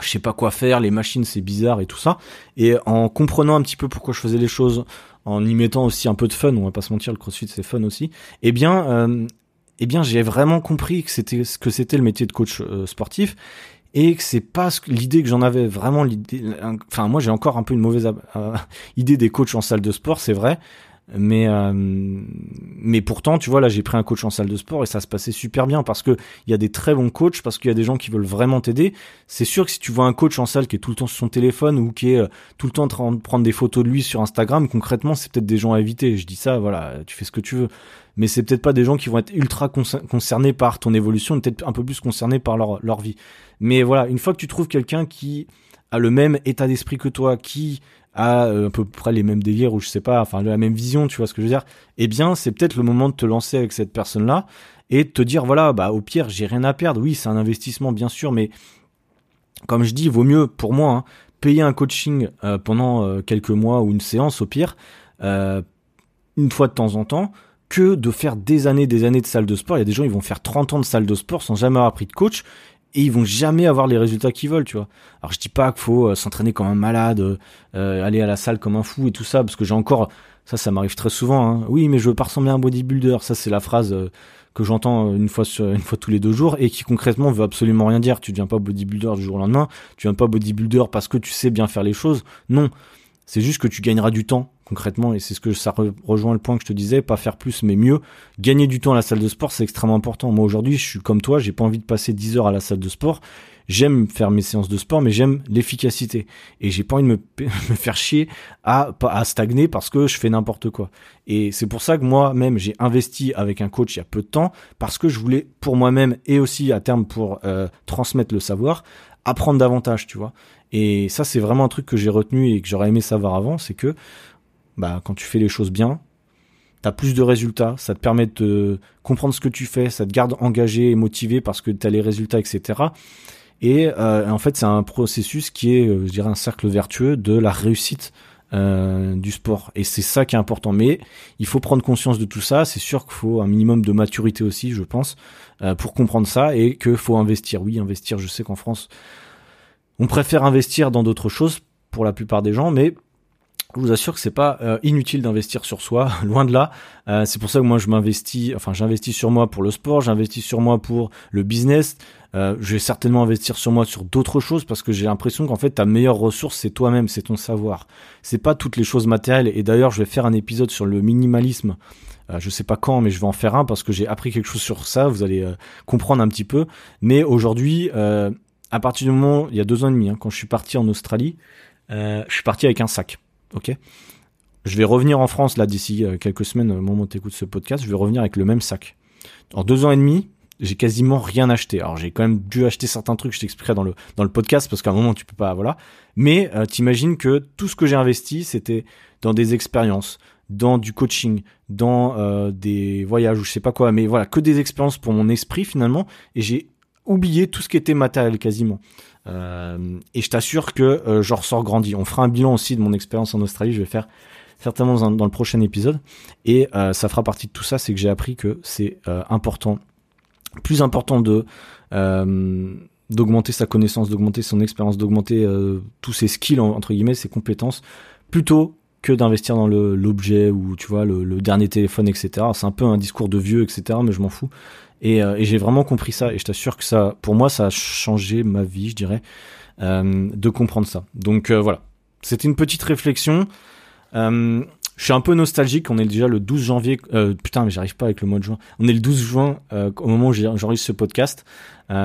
je sais pas quoi faire, les machines c'est bizarre et tout ça. Et en comprenant un petit peu pourquoi je faisais les choses, en y mettant aussi un peu de fun, on va pas se mentir, le CrossFit c'est fun aussi. Eh bien, euh, eh bien j'ai vraiment compris que c'était ce que c'était le métier de coach euh, sportif et que c'est pas l'idée que j'en avais vraiment l'idée enfin moi j'ai encore un peu une mauvaise euh, idée des coachs en salle de sport c'est vrai mais euh, mais pourtant tu vois là j'ai pris un coach en salle de sport et ça se passait super bien parce que il y a des très bons coachs parce qu'il y a des gens qui veulent vraiment t'aider. C'est sûr que si tu vois un coach en salle qui est tout le temps sur son téléphone ou qui est euh, tout le temps en train de prendre des photos de lui sur Instagram concrètement c'est peut-être des gens à éviter. Je dis ça voilà tu fais ce que tu veux. Mais c'est peut-être pas des gens qui vont être ultra concernés par ton évolution peut-être un peu plus concernés par leur leur vie. Mais voilà une fois que tu trouves quelqu'un qui a le même état d'esprit que toi qui à euh, à peu près les mêmes délires ou je sais pas, enfin la même vision, tu vois ce que je veux dire, eh bien c'est peut-être le moment de te lancer avec cette personne-là et de te dire voilà, bah au pire j'ai rien à perdre. Oui, c'est un investissement bien sûr, mais comme je dis, vaut mieux pour moi hein, payer un coaching euh, pendant euh, quelques mois ou une séance au pire, une fois de temps en temps, que de faire des années, des années de salle de sport. Il y a des gens, ils vont faire 30 ans de salle de sport sans jamais avoir pris de coach et ils vont jamais avoir les résultats qu'ils veulent, tu vois. Alors je dis pas qu'il faut euh, s'entraîner comme un malade, euh, aller à la salle comme un fou et tout ça, parce que j'ai encore ça, ça m'arrive très souvent. Hein. Oui, mais je veux pas ressembler à un bodybuilder. Ça, c'est la phrase euh, que j'entends une fois sur, une fois tous les deux jours et qui concrètement veut absolument rien dire. Tu deviens pas bodybuilder du jour au lendemain. Tu viens pas bodybuilder parce que tu sais bien faire les choses. Non, c'est juste que tu gagneras du temps concrètement et c'est ce que ça rejoint le point que je te disais. Pas faire plus mais mieux. Gagner du temps à la salle de sport, c'est extrêmement important. Moi aujourd'hui, je suis comme toi. J'ai pas envie de passer 10 heures à la salle de sport j'aime faire mes séances de sport, mais j'aime l'efficacité. Et j'ai pas envie de me, faire chier à, à stagner parce que je fais n'importe quoi. Et c'est pour ça que moi-même, j'ai investi avec un coach il y a peu de temps, parce que je voulais, pour moi-même et aussi à terme pour euh, transmettre le savoir, apprendre davantage, tu vois. Et ça, c'est vraiment un truc que j'ai retenu et que j'aurais aimé savoir avant, c'est que bah, quand tu fais les choses bien, t'as plus de résultats, ça te permet de comprendre ce que tu fais, ça te garde engagé et motivé parce que t'as les résultats, etc. Et euh, en fait, c'est un processus qui est, euh, je dirais, un cercle vertueux de la réussite euh, du sport. Et c'est ça qui est important. Mais il faut prendre conscience de tout ça. C'est sûr qu'il faut un minimum de maturité aussi, je pense, pour comprendre ça et qu'il faut investir. Oui, investir. Je sais qu'en France, on préfère investir dans d'autres choses pour la plupart des gens, mais je vous assure que c'est pas euh, inutile d'investir sur soi, loin de là. Euh, c'est pour ça que moi je m'investis, enfin j'investis sur moi pour le sport, j'investis sur moi pour le business. Euh, je vais certainement investir sur moi sur d'autres choses parce que j'ai l'impression qu'en fait ta meilleure ressource c'est toi-même, c'est ton savoir. C'est pas toutes les choses matérielles. Et d'ailleurs je vais faire un épisode sur le minimalisme. Je sais pas quand, mais je vais en faire un parce que j'ai appris quelque chose sur ça. Vous allez comprendre un petit peu. Mais aujourd'hui, à partir du moment, il y a deux ans et demi, hein, quand je suis parti en Australie, je suis parti avec un sac ok? Je vais revenir en France là d'ici euh, quelques semaines, au moment où tu écoutes ce podcast, je vais revenir avec le même sac. En deux ans et demi, j'ai quasiment rien acheté. Alors j'ai quand même dû acheter certains trucs, je t'expliquerai dans le dans le podcast parce qu'à un moment tu peux pas, voilà. Mais euh, t'imagines que tout ce que j'ai investi, c'était dans des expériences, dans du coaching, dans euh, des voyages ou je sais pas quoi. Mais voilà, que des expériences pour mon esprit finalement. Et j'ai oublié tout ce qui était matériel quasiment. Euh, et je t'assure que euh, j'en ressors grandi. On fera un bilan aussi de mon expérience en Australie. Je vais faire certainement dans, le prochain épisode. Et euh, ça fera partie de tout ça, c'est que j'ai appris que c'est important, plus important de d'augmenter sa connaissance, d'augmenter son expérience, d'augmenter tous ses skills entre guillemets, ses compétences, plutôt que d'investir dans l'objet ou tu vois le, le, dernier téléphone, etc. C'est un peu un discours de vieux, etc. Mais je m'en fous. Et, euh, et j'ai vraiment compris ça. Et je t'assure que ça, pour moi, ça a changé ma vie, je dirais, euh, de comprendre ça. Donc euh, voilà, c'était une petite réflexion. Euh, je suis un peu nostalgique. On est déjà le 12 janvier. Euh, putain, mais j'arrive pas avec le mois de juin. On est le 12 juin au moment où j'enregistre ce podcast.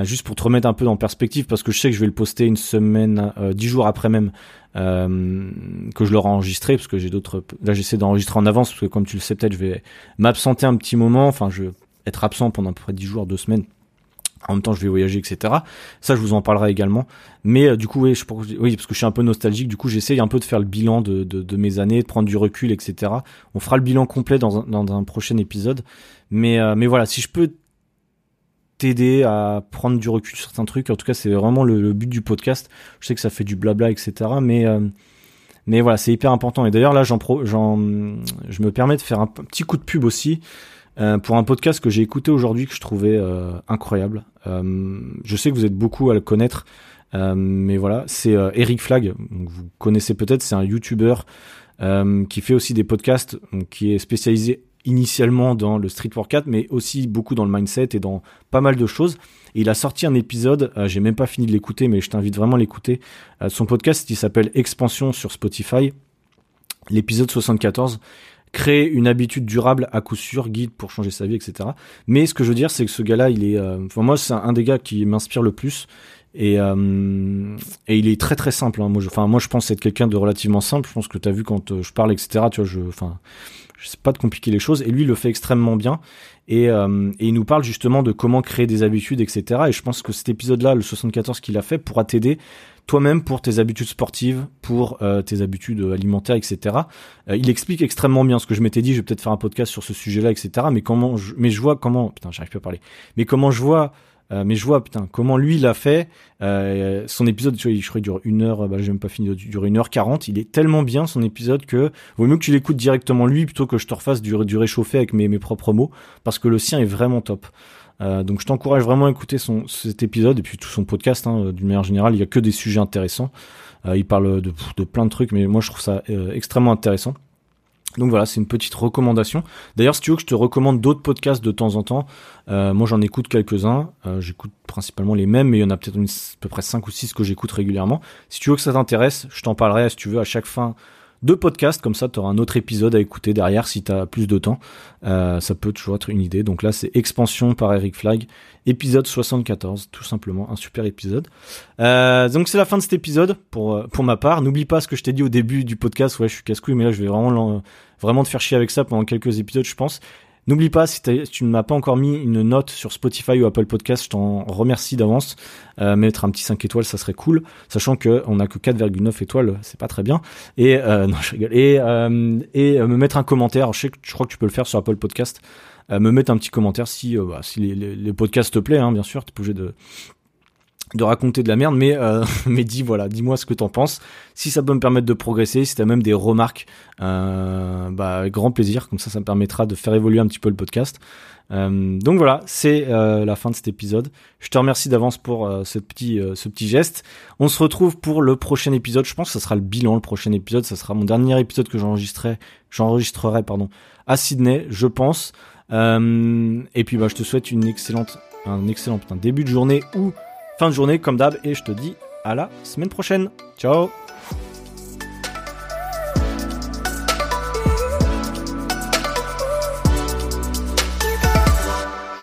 juste pour te remettre un peu en perspective, parce que je sais que je vais le poster une semaine, dix jours après même que je l'aurai enregistré, parce que j'ai d'autres. Là, j'essaie d'enregistrer en avance, parce que comme tu le sais peut-être, je vais m'absenter un petit moment. Enfin, je être absent pendant à peu près 10 jours, 2 semaines. En même temps, je vais voyager, etc. Ça, je vous en parlerai également. Mais euh, du coup, oui, je, oui, parce que je suis un peu nostalgique. Du coup, j'essaye un peu de faire le bilan de, de, de, mes années, de prendre du recul, etc. On fera le bilan complet dans un, dans un prochain épisode. Mais, euh, mais voilà, si je peux t'aider à prendre du recul sur certains trucs, en tout cas, c'est vraiment le, but du podcast. Je sais que ça fait du blabla, etc. Mais euh, mais voilà, c'est hyper important. Et d'ailleurs, là, j'en, je me permets de faire un petit coup de pub aussi. Euh, pour un podcast que j'ai écouté aujourd'hui que je trouvais euh, incroyable. Euh, je sais que vous êtes beaucoup à le connaître, mais voilà, c'est Eric Flag. vous connaissez peut-être, c'est un YouTuber qui fait aussi des podcasts, qui est spécialisé initialement dans le street workout, mais aussi beaucoup dans le mindset et dans pas mal de choses. Il a sorti un épisode, j'ai même pas fini de l'écouter, mais je t'invite vraiment à l'écouter. son podcast, il s'appelle Expansion sur Spotify. L'épisode 74 créer une habitude durable à coup sûr, guide pour changer sa vie, etc. Mais ce que je veux dire, c'est que ce gars-là, il est, euh, enfin moi, c'est un des gars qui m'inspire le plus. Et, euh, et il est très très simple. Hein. Moi, je, moi, je pense être quelqu'un de relativement simple. Je pense que tu as vu quand euh, je parle, etc. Tu vois, je, enfin, je sais pas de compliquer les choses. Et lui, il le fait extrêmement bien. Et, euh, et, il nous parle justement de comment créer des habitudes, etc. Et je pense que cet épisode-là, le 74 qu'il a fait, pourra t'aider toi-même pour tes habitudes sportives, pour euh, tes habitudes alimentaires, etc. Euh, il explique extrêmement bien ce que je m'étais dit. Je vais peut-être faire un podcast sur ce sujet-là, etc. Mais comment, je, mais je vois comment, putain, j'arrive pas à parler. Mais comment je vois euh, mais je vois, putain, comment lui l'a fait. Euh, son épisode, tu vois, je crois, il dure une heure, bah, j'ai même pas fini, il dure une heure quarante. Il est tellement bien, son épisode, que vaut mieux que tu l'écoutes directement lui plutôt que je te refasse du, du réchauffé avec mes, mes propres mots, parce que le sien est vraiment top. Donc je t'encourage vraiment à écouter son, cet épisode et puis tout son podcast. Hein, D'une manière générale, il y a que des sujets intéressants. il parle de, de, plein de trucs, mais moi je trouve ça extrêmement intéressant. Donc voilà, c'est une petite recommandation. D'ailleurs, si tu veux que je te recommande d'autres podcasts de temps en temps, euh, moi j'en écoute quelques-uns. Euh, j'écoute principalement les mêmes, mais il y en a peut-être à peu près 5 ou 6 que j'écoute régulièrement. Si tu veux que ça t'intéresse, je t'en parlerai, si tu veux, à chaque fin deux podcasts, comme ça tu auras un autre épisode à écouter derrière si tu as plus de temps. Euh, ça peut toujours être une idée. Donc là c'est Expansion par Eric Flag, épisode 74, tout simplement, un super épisode. Euh, donc c'est la fin de cet épisode pour, euh, pour ma part. N'oublie pas ce que je t'ai dit au début du podcast, ouais je suis casse-couille, mais là je vais vraiment, vraiment te faire chier avec ça pendant quelques épisodes je pense. N'oublie pas, si, tu ne m'as pas encore mis une note sur Spotify ou Apple Podcast, je t'en remercie d'avance. Euh, mettre un petit 5 étoiles, ça serait cool, sachant que on a que 4,9 étoiles, c'est pas très bien. Et euh, non, je rigole. Et, euh, me mettre un commentaire. Je sais que je crois que tu peux le faire sur Apple Podcast. me mettre un petit commentaire si bah, si les, les, podcasts te plaît, hein, bien sûr. T'es obligé de de raconter de la merde, mais euh, mais dis voilà, dis-moi ce que t'en penses. Si ça peut me permettre de progresser, si t'as même des remarques, euh, bah grand plaisir. Comme ça, ça me permettra de faire évoluer un petit peu le podcast. Euh, donc voilà, c'est euh, la fin de cet épisode. Je te remercie d'avance pour ce petit ce petit geste. On se retrouve pour le prochain épisode. Je pense que ça sera le bilan, le prochain épisode. Ça sera mon dernier épisode que j'enregistrerai, j'enregistrerai pardon à Sydney, je pense. et puis bah je te souhaite une excellente un excellent putain, début de journée ou fin de journée comme d'hab et je te dis à la semaine prochaine. Ciao